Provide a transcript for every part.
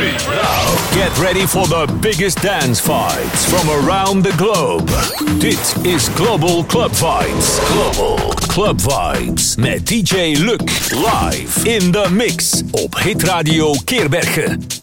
Now, get ready for the biggest dance fights from around the globe. Dit is Global Club Vibes. Global Club Vibes met DJ Luc live in the mix op Hit Radio Keerbergen.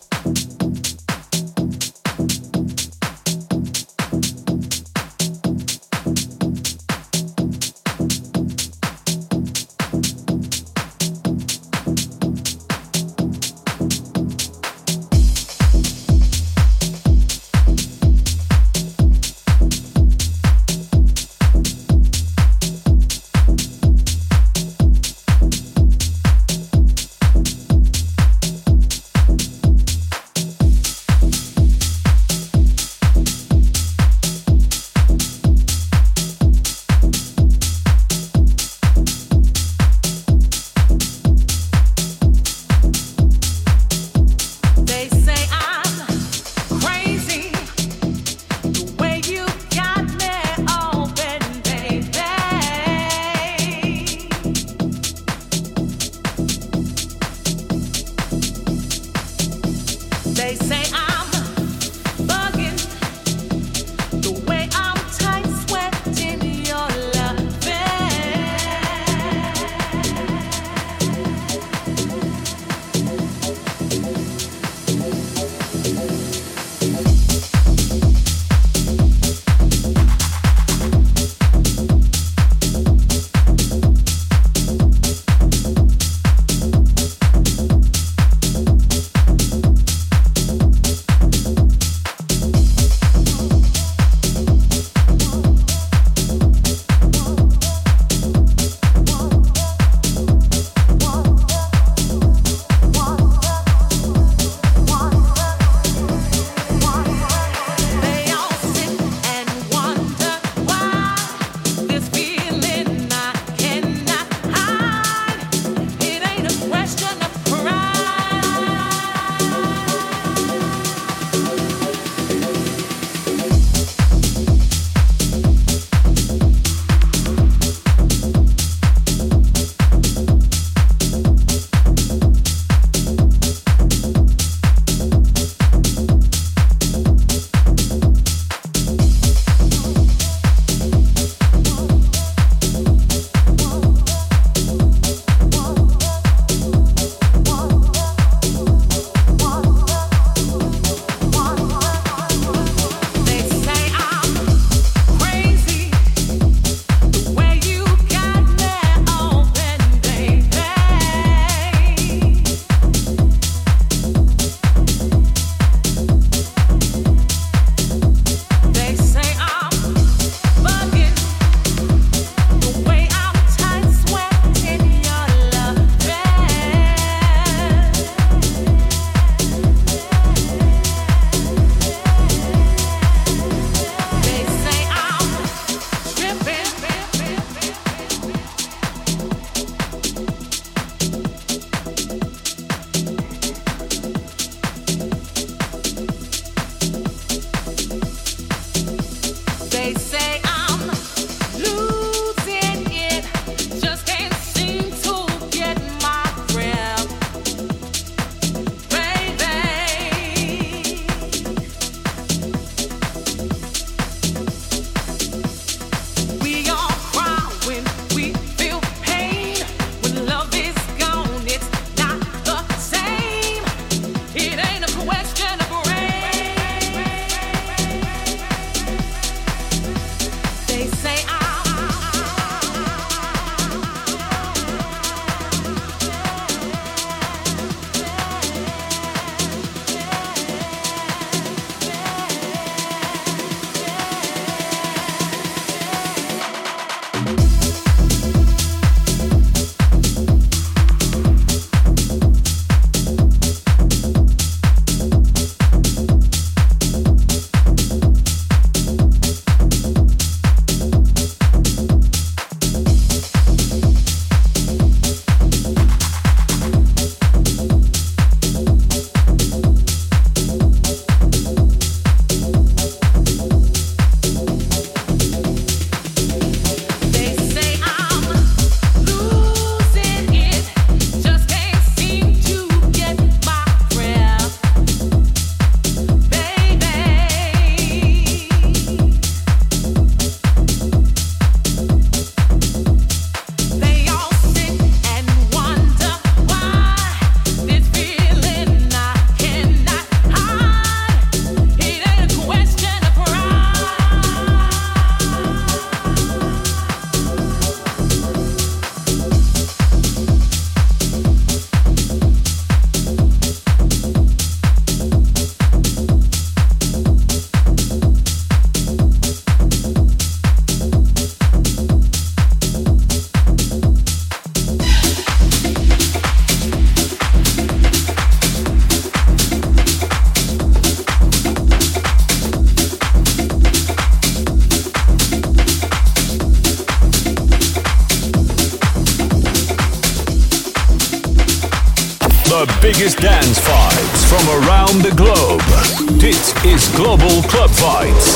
Club Vibes.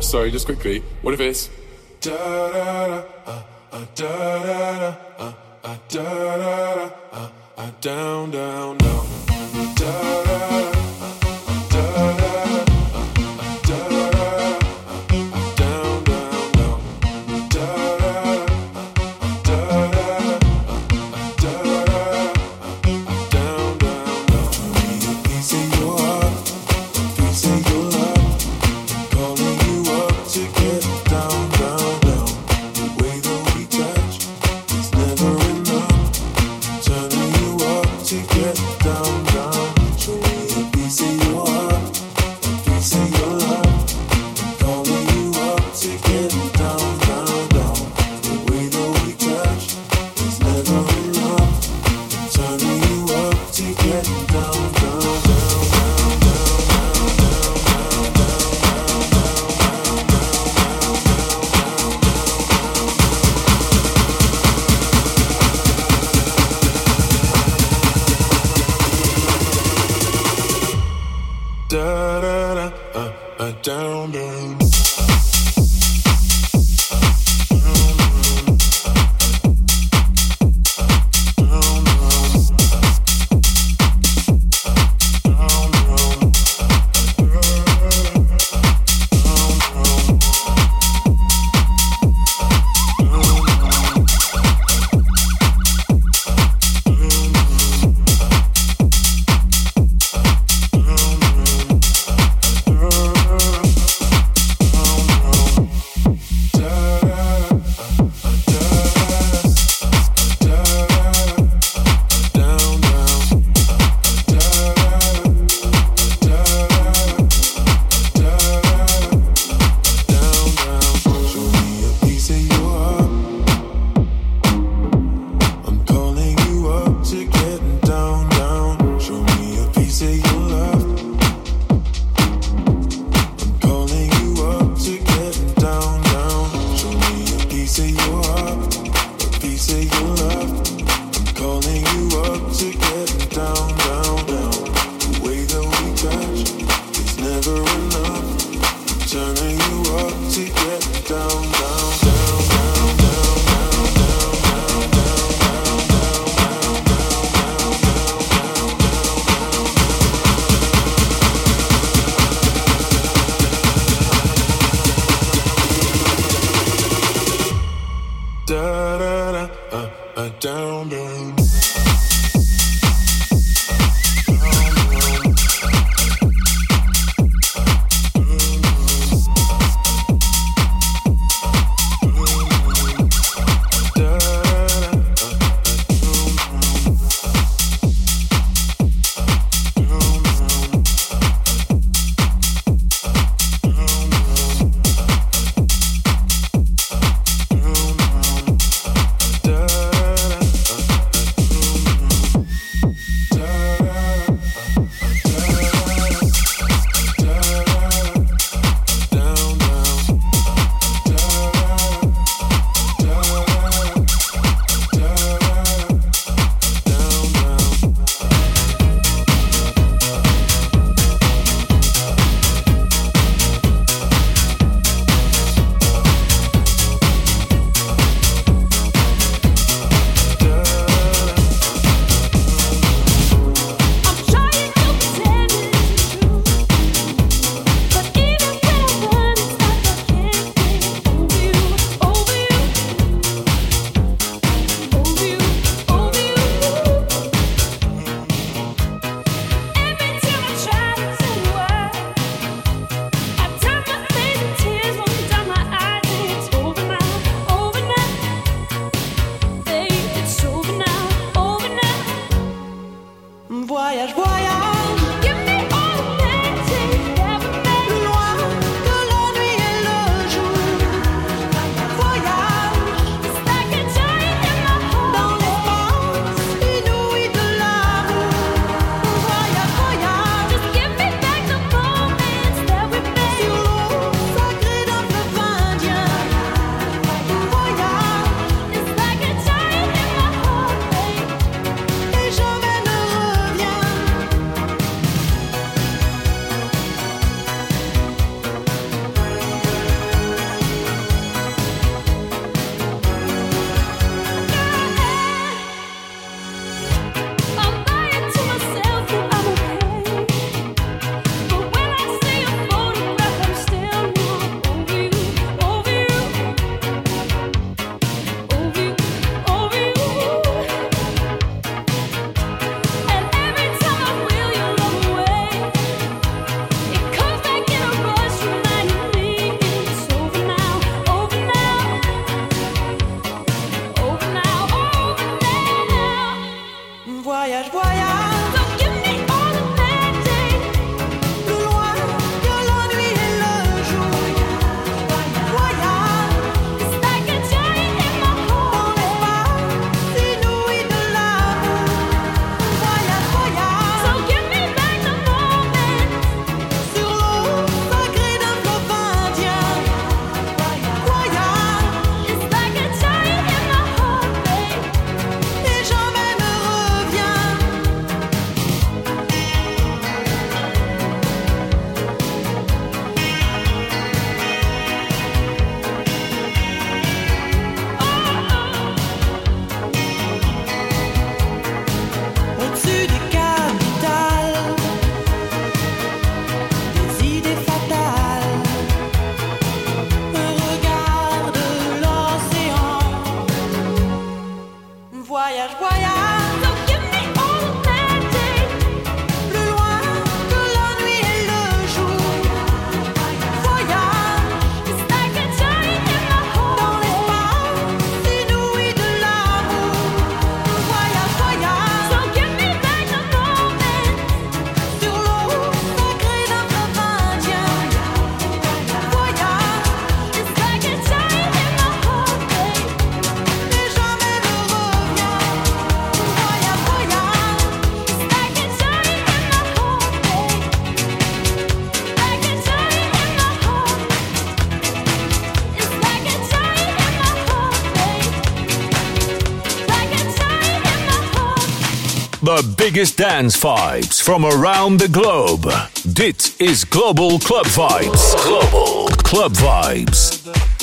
Sorry, just quickly, what if it's. Down, down, down. The biggest dance vibes from around the globe. Dit is Global Club Vibes. Global Club Vibes.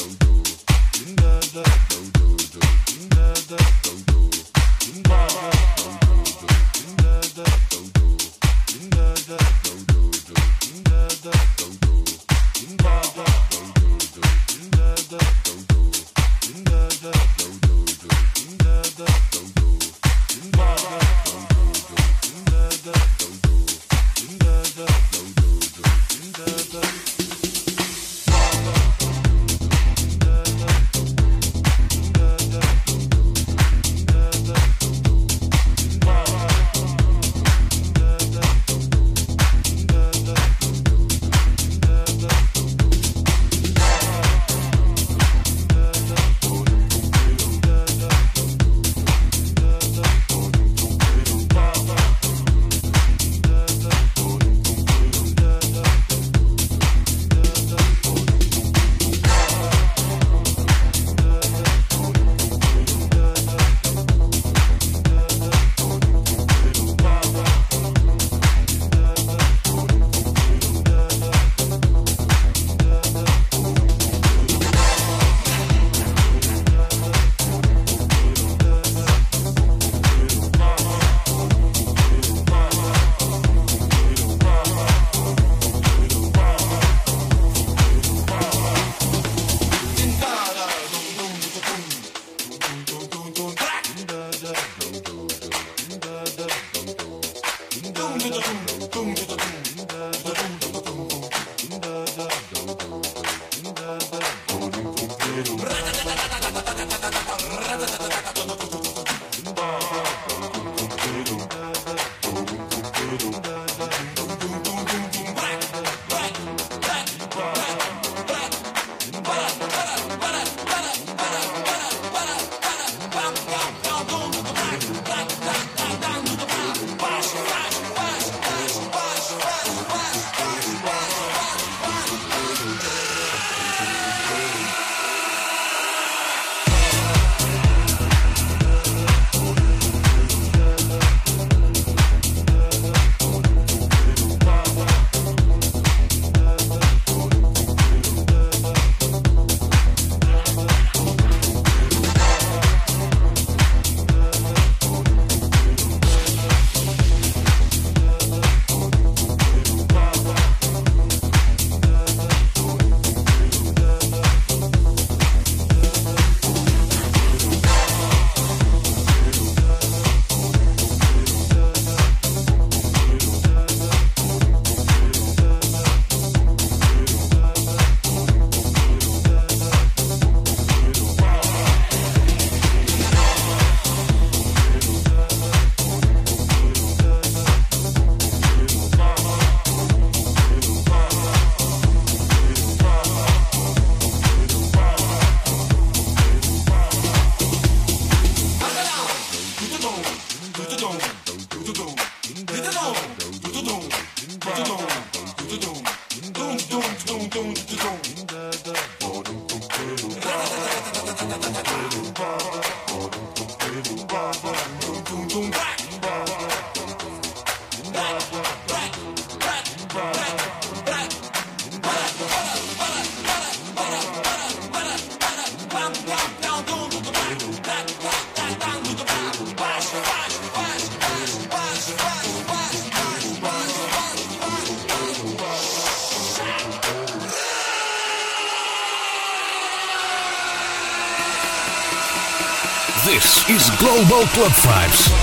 Club Vibes.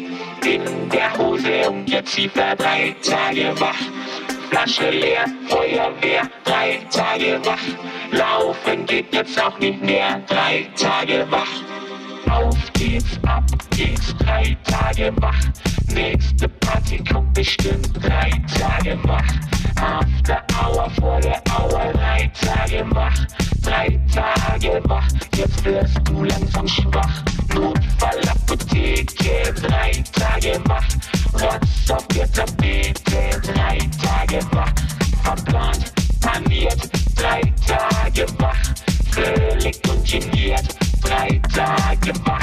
Ziefer drei Tage wach. Flasche leer, Feuerwehr, drei Tage wach. Laufen geht jetzt auch nicht mehr, drei Tage wach. Auf geht's, ab geht's, drei Tage wach. Nächste Party kommt bestimmt, drei Tage wach. After Hour vor der Hour, drei Tage wach. Drei Tage wach, jetzt wirst du langsam schwach. Notfallapotheke, drei Tage wach. Rotz auf der Tapete, drei Tage wach. Verplant, paniert, drei Tage wach. Völlig ungeniert, drei Tage wach.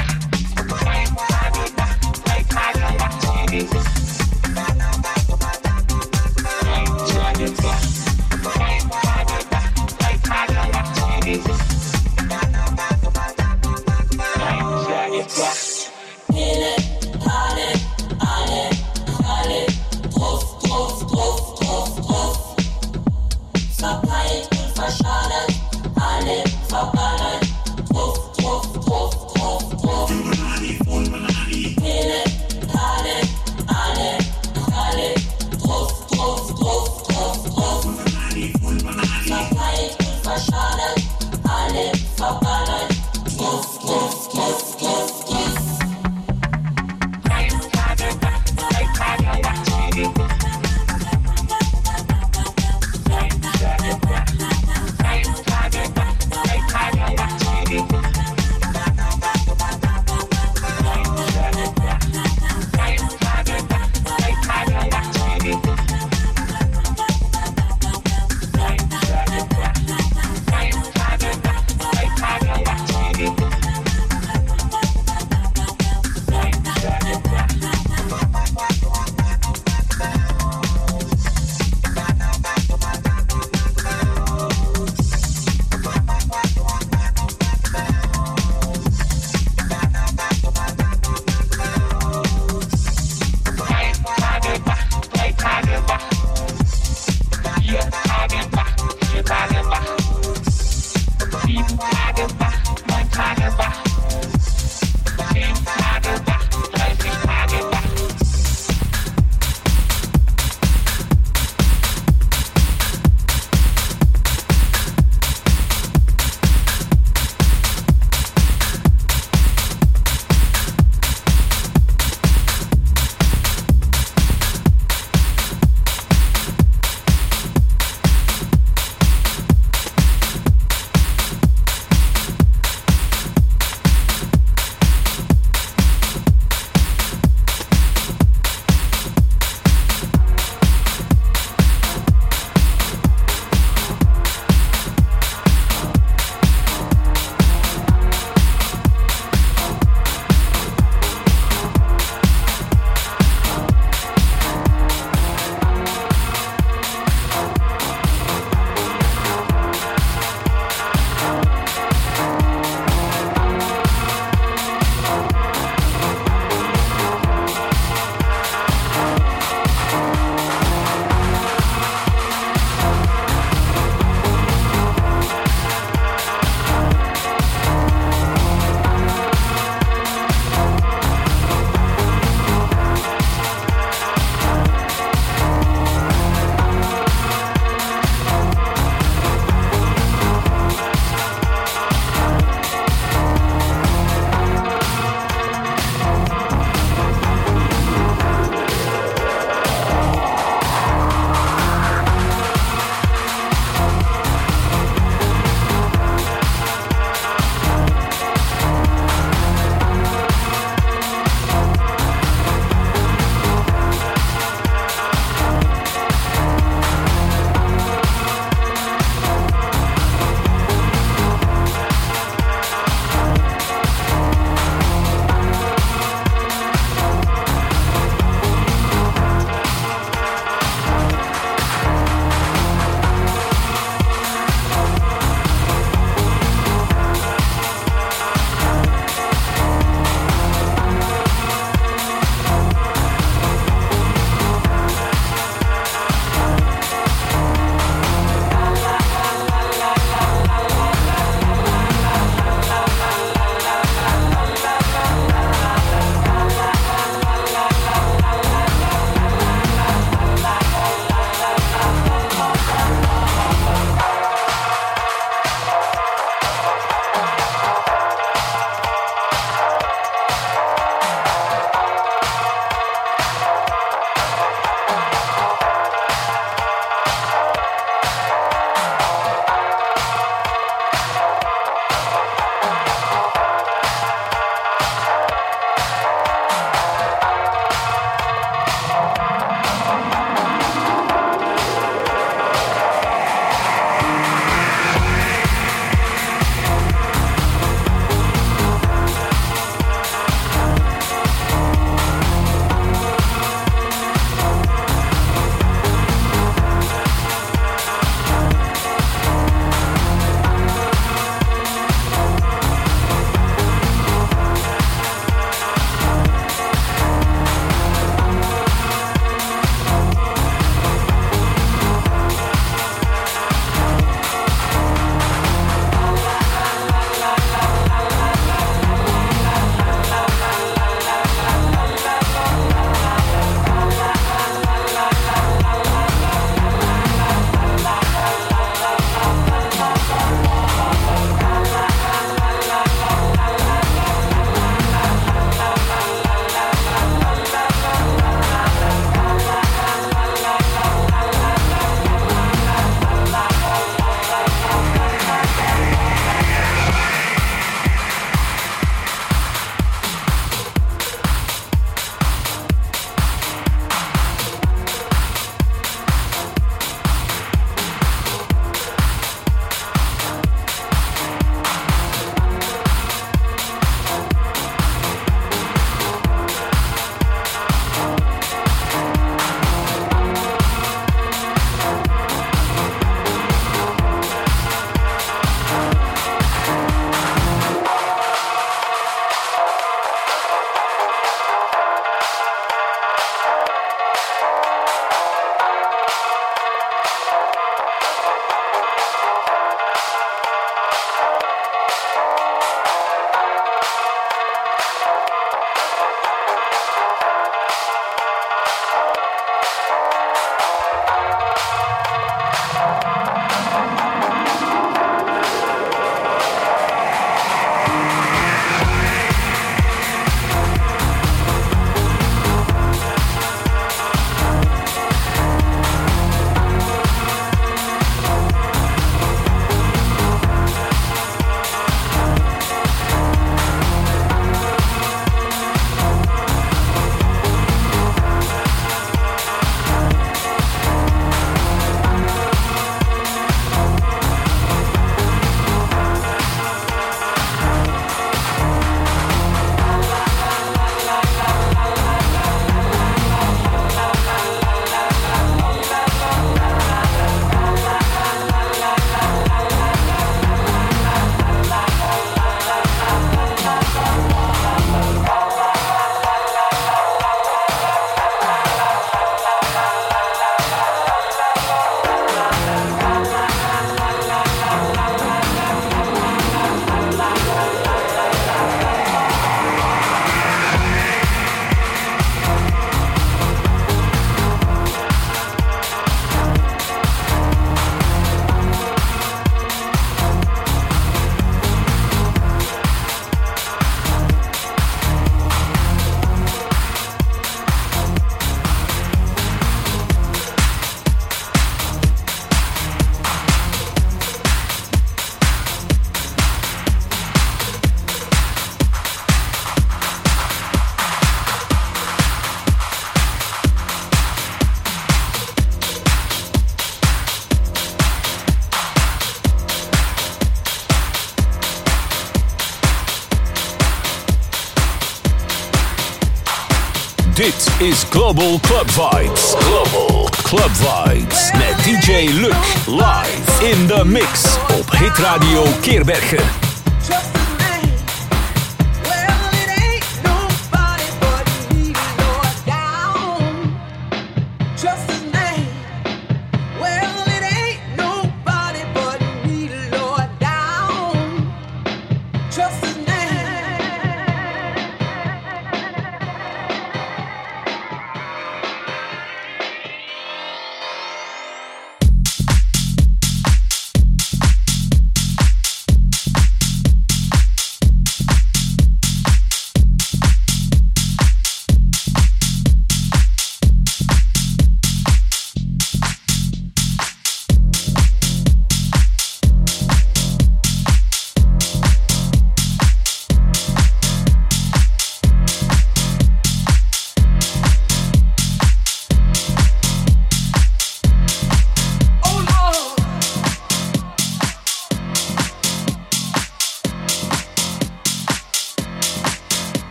Is Global Club Vibes. Global Club Vibes. Met DJ Luc. Live in the mix. Op Hit Radio Keerbergen.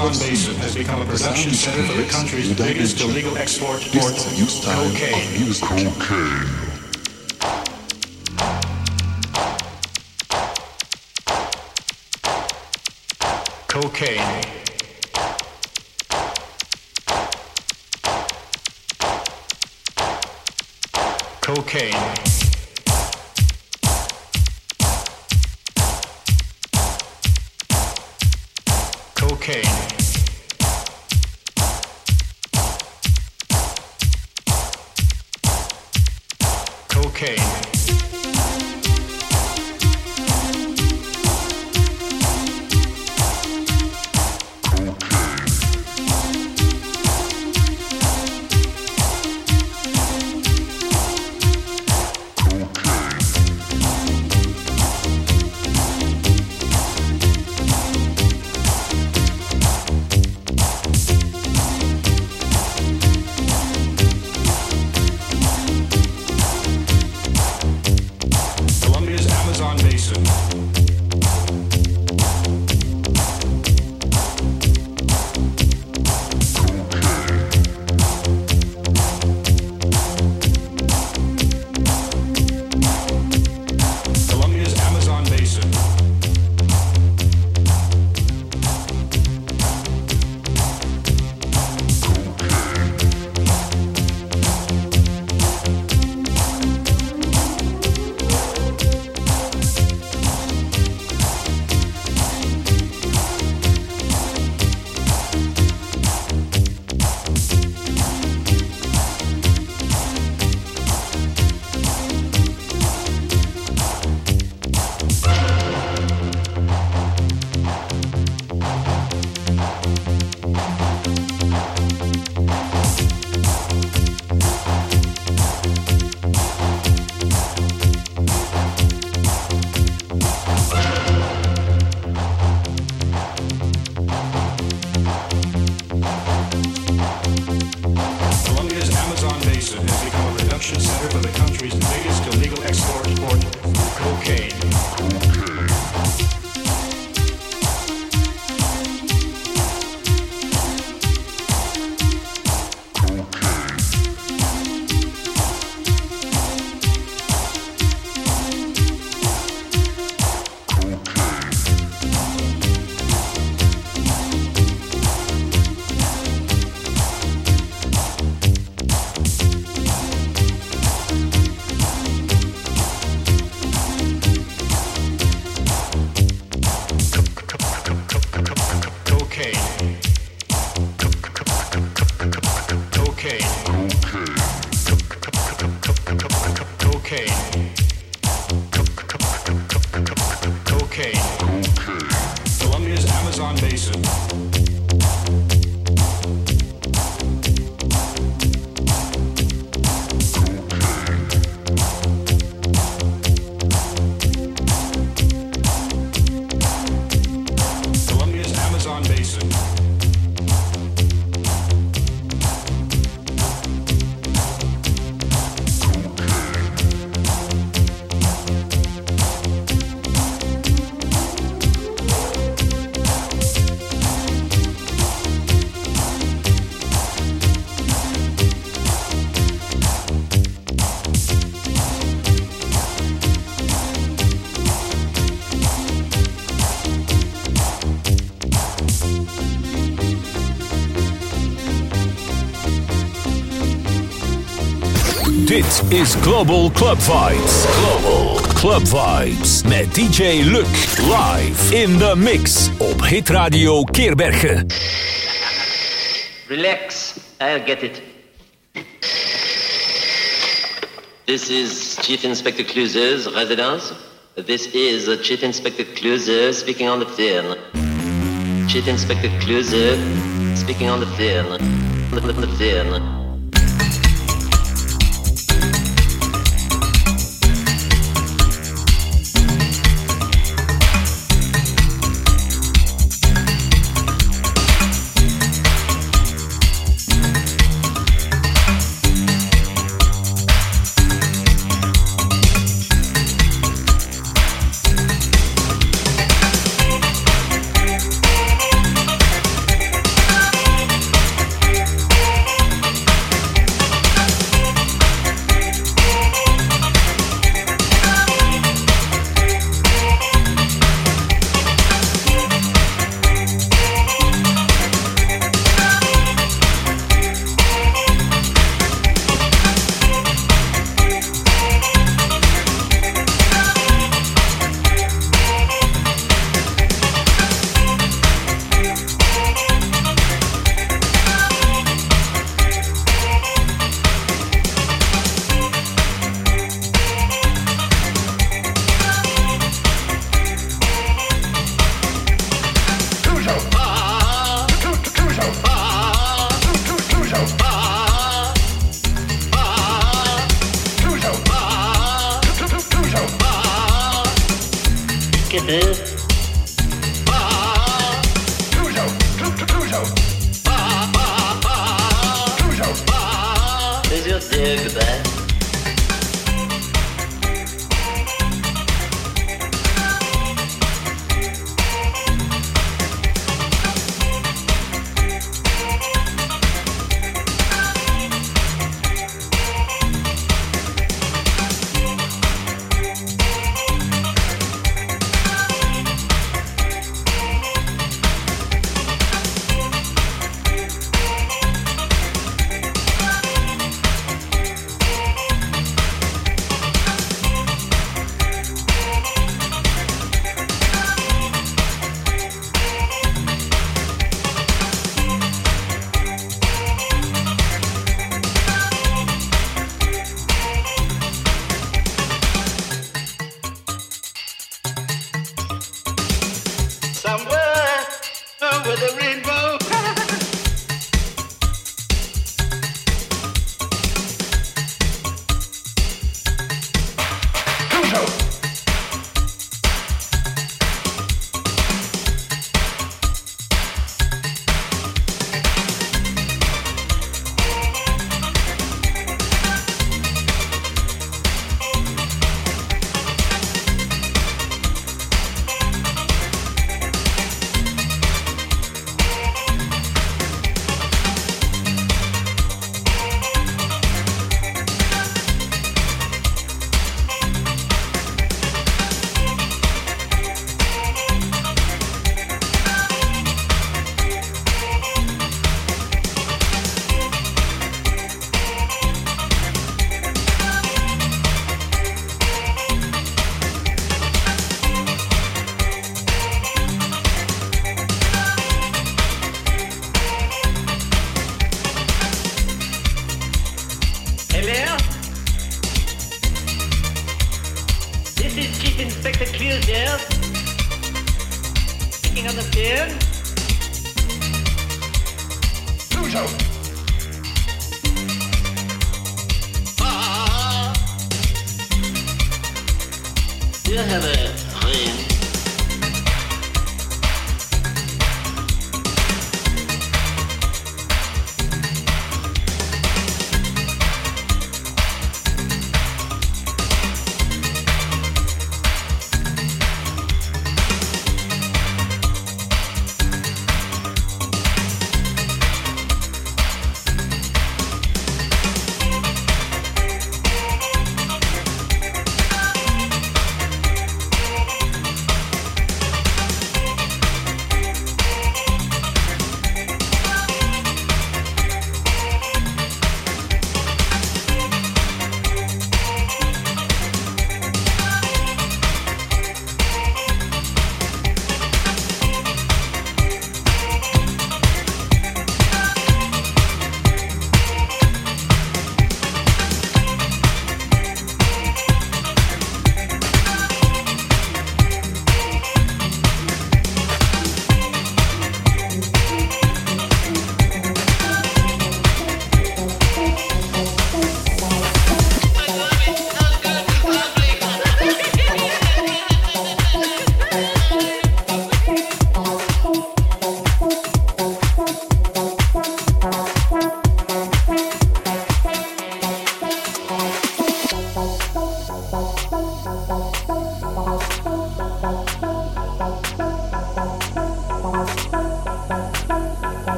Amazon basin has become a production center for the country's biggest illegal export port cocaine. Cocaine. cocaine. Cocaine. Cocaine. Is Global Club Vibes. Global Club Vibes met DJ Luc live in the mix op Hit Radio Keerbergen. Relax, I'll get it. This is Chief Inspector Clouseau's residence. This is Chief Inspector Clouseau speaking on the phone. Chief Inspector Clouseau speaking on the phone. The phone.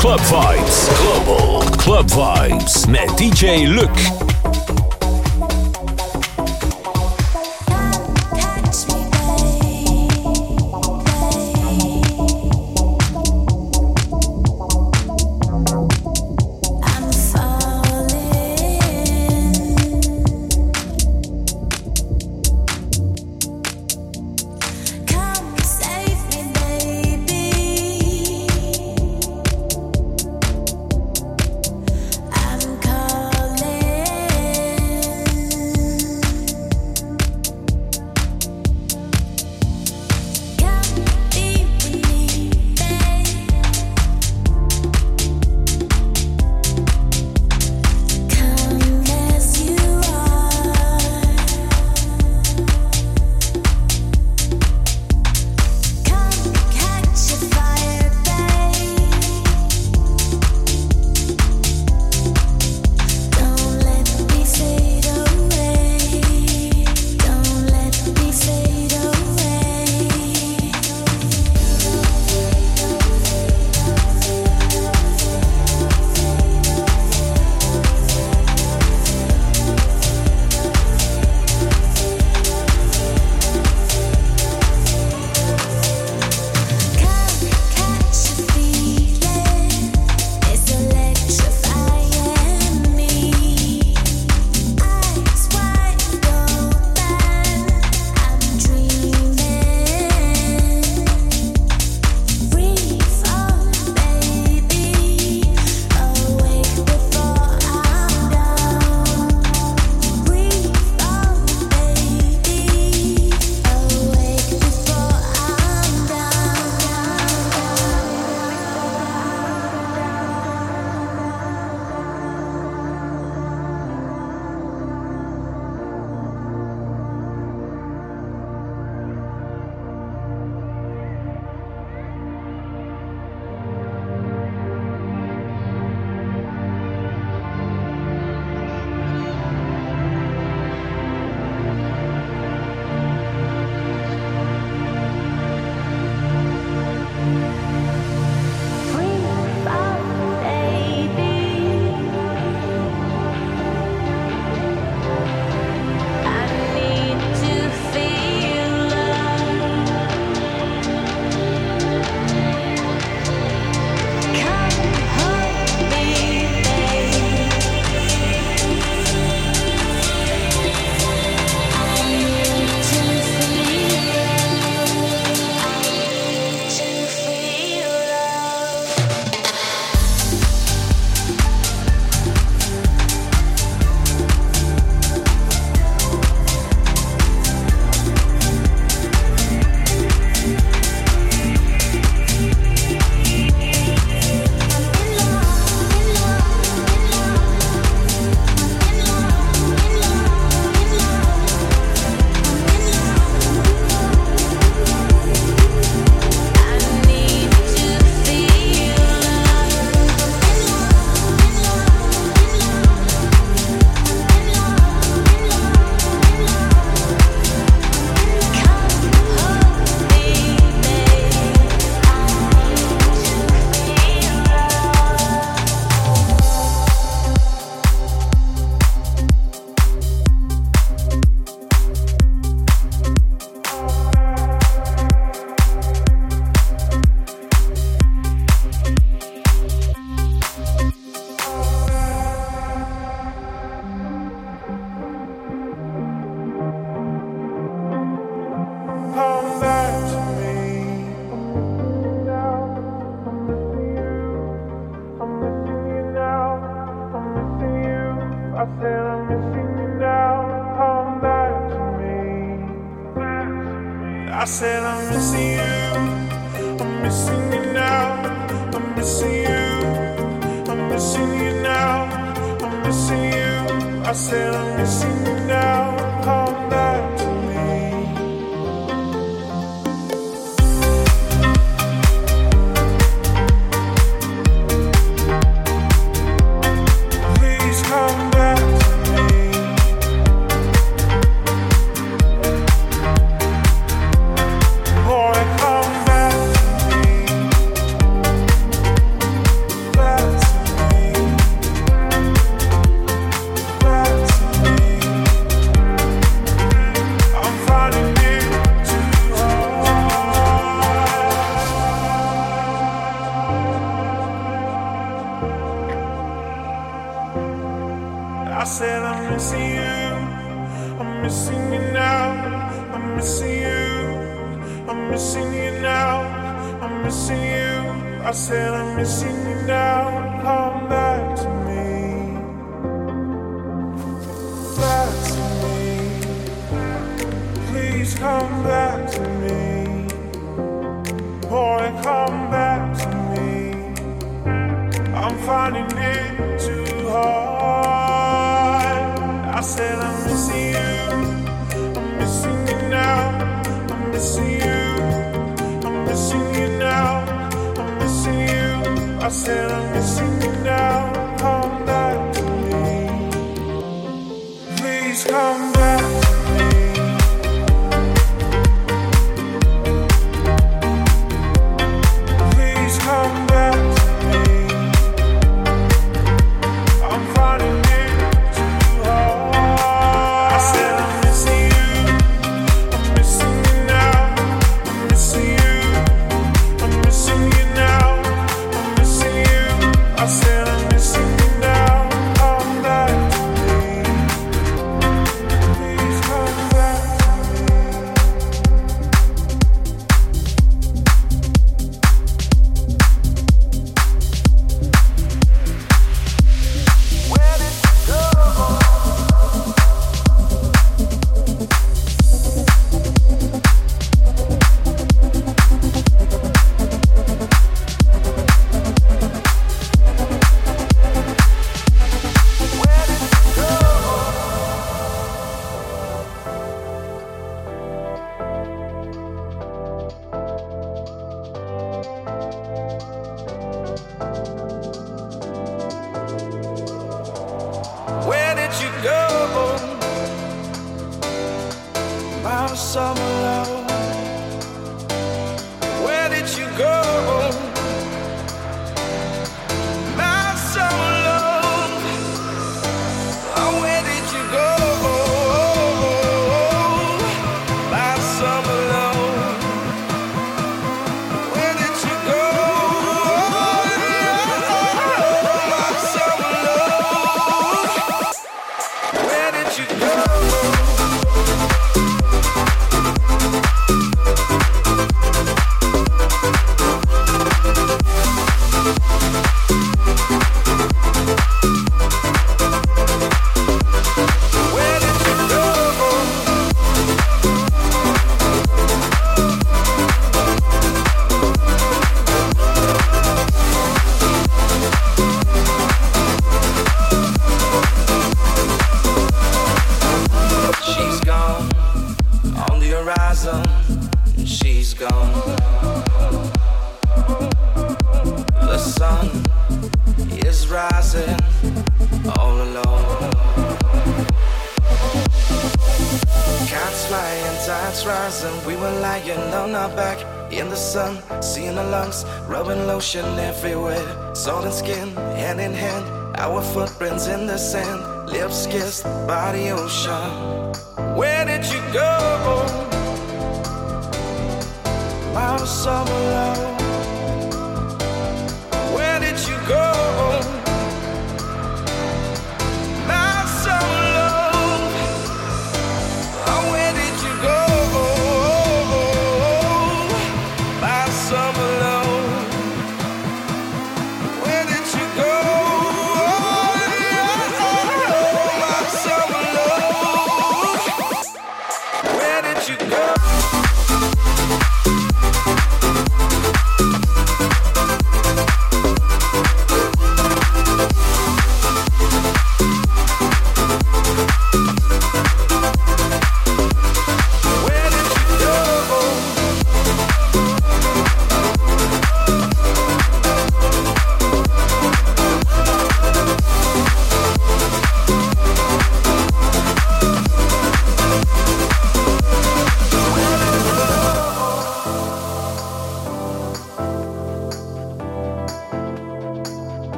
Club Fights.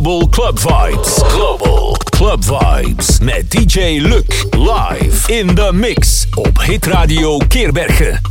Global Club Vibes. Global Club Vibes. Met DJ Luc. Live in the mix. Op Hit Radio Keerbergen.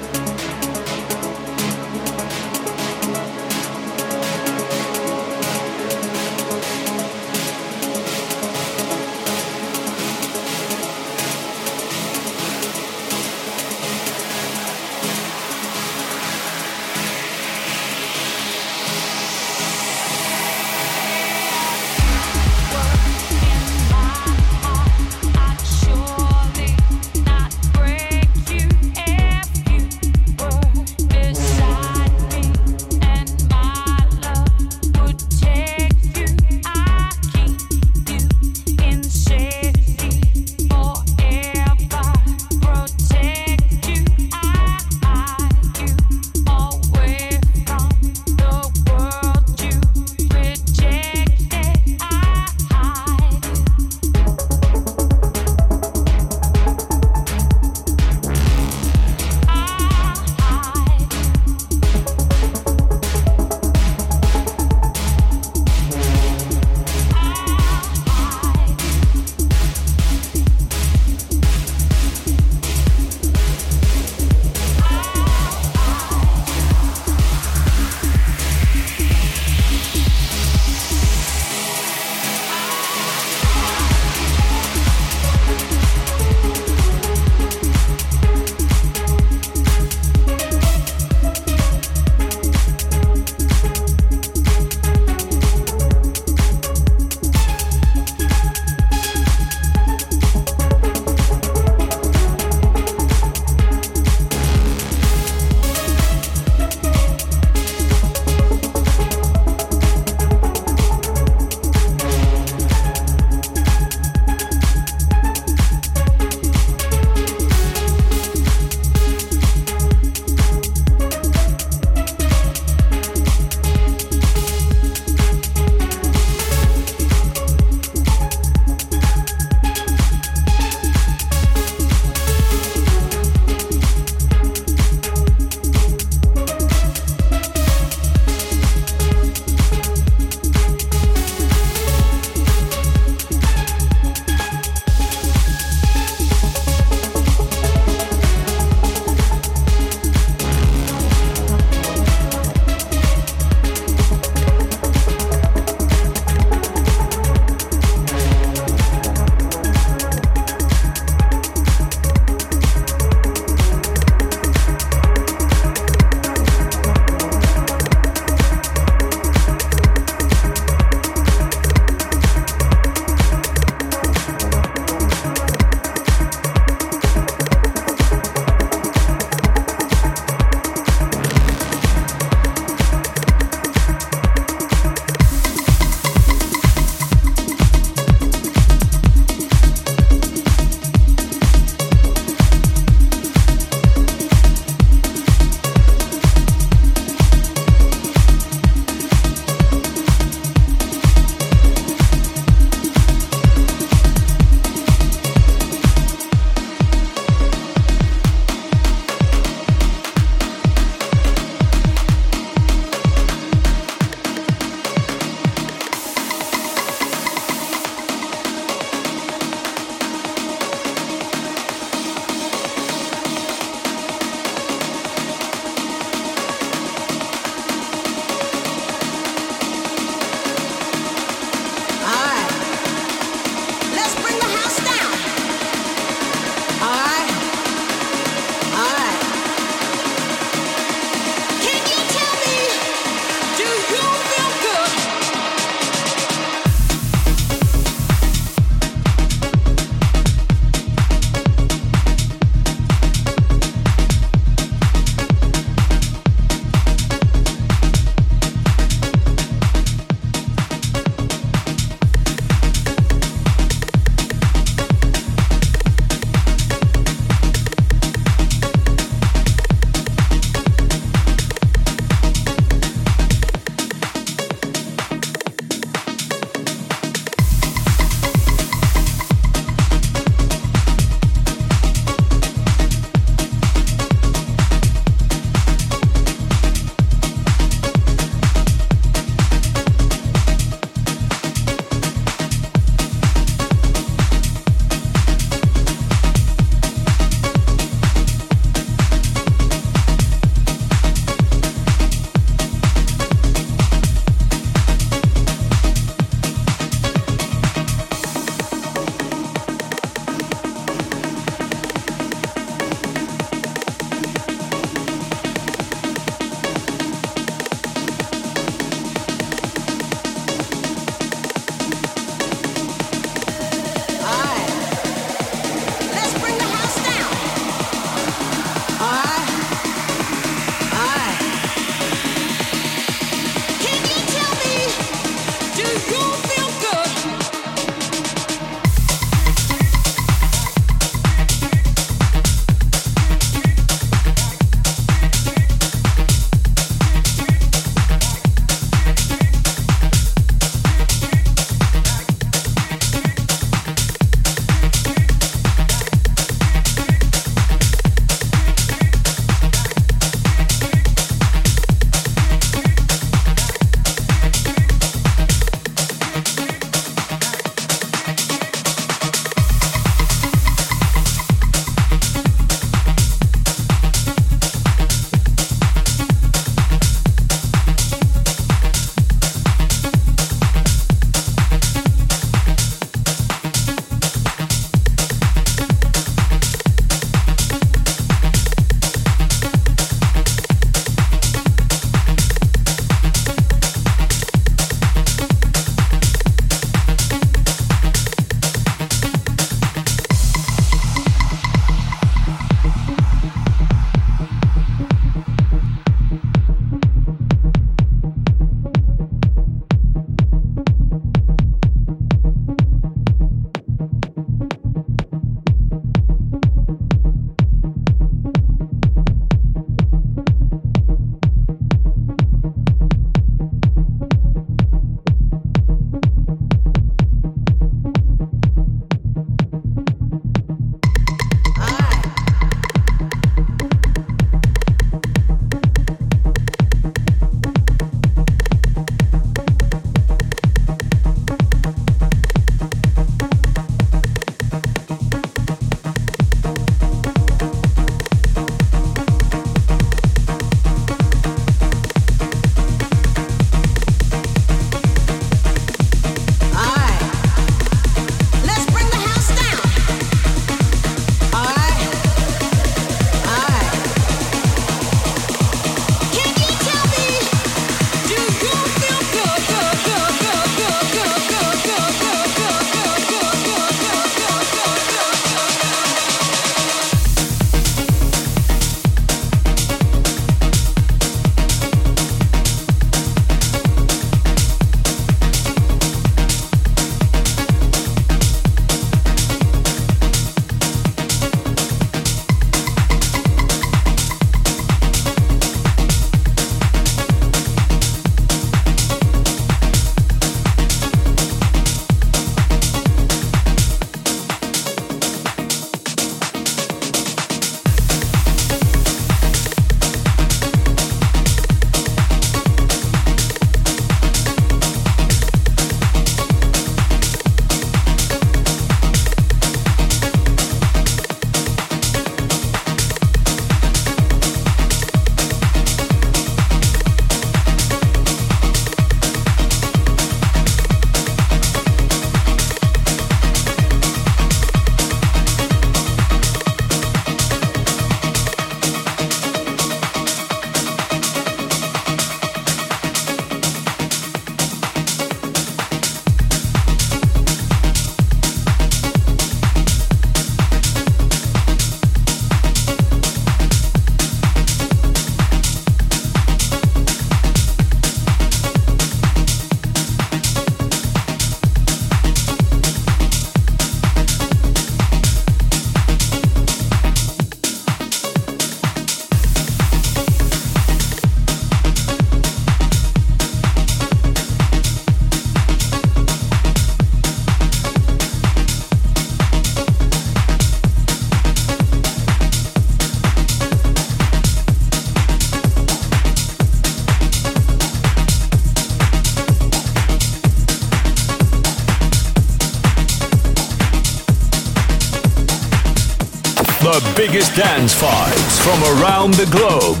Dance vibes from around the globe.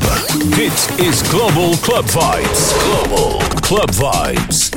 Dit is Global Club Vibes. Global Club Vibes.